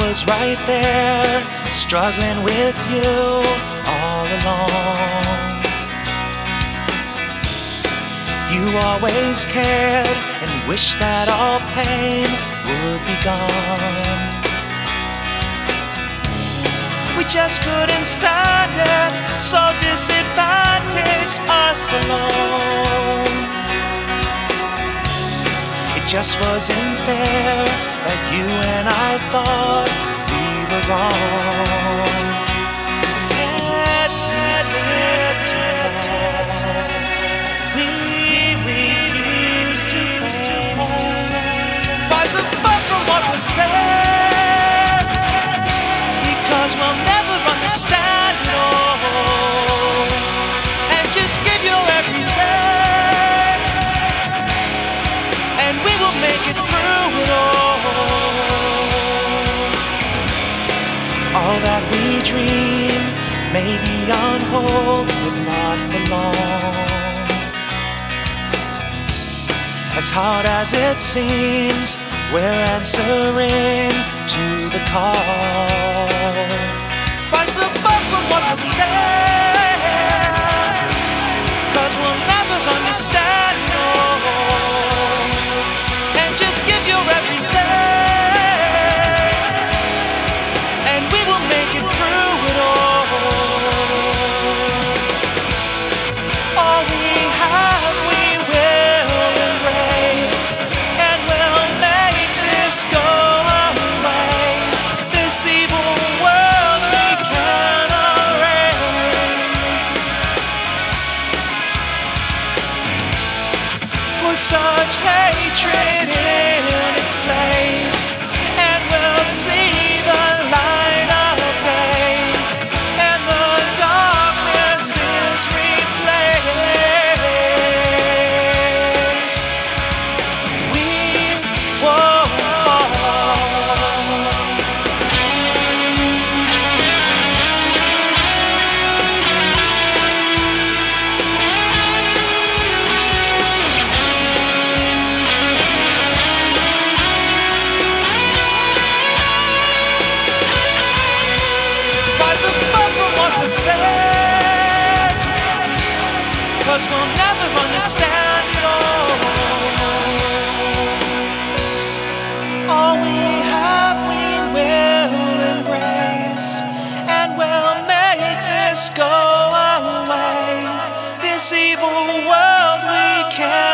was right there, struggling with you all along. You always cared and wished that all pain would be gone. We just couldn't stand it, so disadvantaged us alone. Just wasn't fair that you and I thought we were wrong. Dream may be on hold, but not for long. As hard as it seems, we're answering to the call. Rise above from what was said, such hatred in its place, the sand. Cause we'll never understand it all. All we have, we will embrace, and we'll make this go away. This evil world we can't.